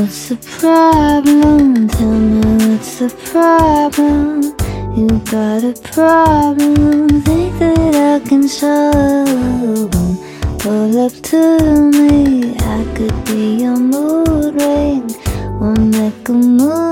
what's the problem? Tell me what's the problem? You got a problem, think that I can solve them. Pull up to me, I could be your mood ring. We'll make a move.